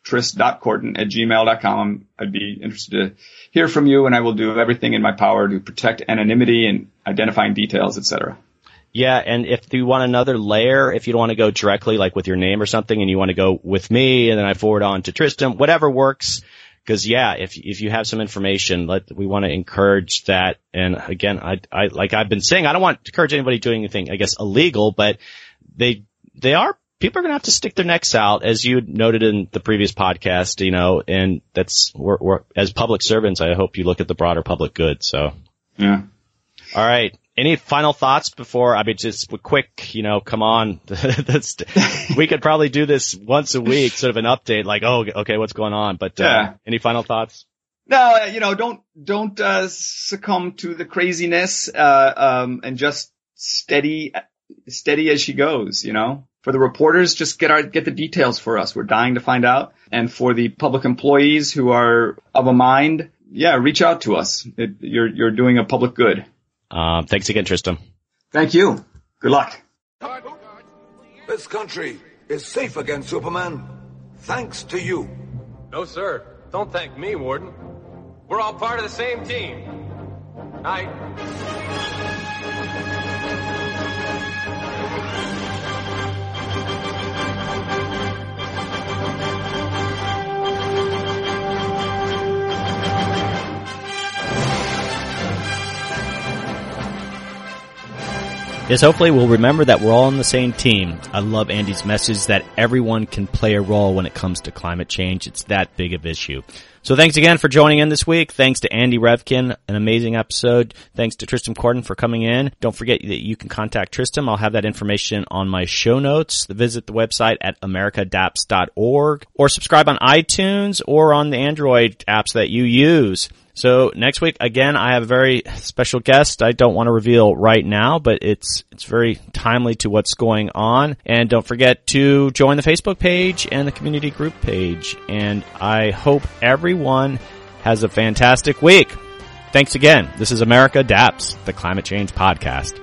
Tris.korten at gmail.com. I'd be interested to hear from you, and I will do everything in my power to protect anonymity and identifying details, etc. Yeah, and if you want another layer, if you don't want to go directly like with your name or something, and you want to go with me, and then I forward on to Tristan, whatever works Cause yeah, if, if you have some information, let, we want to encourage that. And again, I, I, like I've been saying, I don't want to encourage anybody doing anything, I guess, illegal, but they, they are, people are going to have to stick their necks out, as you noted in the previous podcast, you know, and that's, we're, we're, as public servants, I hope you look at the broader public good. So. Yeah. All right any final thoughts before? I mean, just quick, you know, come on. we could probably do this once a week, sort of an update, like, oh, okay, what's going on? But uh, yeah. any final thoughts? No, you know, don't don't uh, succumb to the craziness, uh, um, and just steady, steady as she goes. You know, for the reporters, just get our get the details for us. We're dying to find out. And for the public employees who are of a mind, yeah, reach out to us. It, you're you're doing a public good. Um, thanks again, Tristan. Thank you. Good luck. This country is safe against Superman. Thanks to you. No, sir. Don't thank me, Warden. We're all part of the same team. Night. Yes, hopefully we'll remember that we're all on the same team. I love Andy's message that everyone can play a role when it comes to climate change. It's that big of issue. So thanks again for joining in this week. Thanks to Andy Revkin, an amazing episode. Thanks to Tristan Korten for coming in. Don't forget that you can contact Tristan. I'll have that information on my show notes. Visit the website at americaadapts.org or subscribe on iTunes or on the Android apps that you use. So next week, again, I have a very special guest. I don't want to reveal right now, but it's, it's very timely to what's going on. And don't forget to join the Facebook page and the community group page. And I hope everyone has a fantastic week. Thanks again. This is America Adapts, the climate change podcast.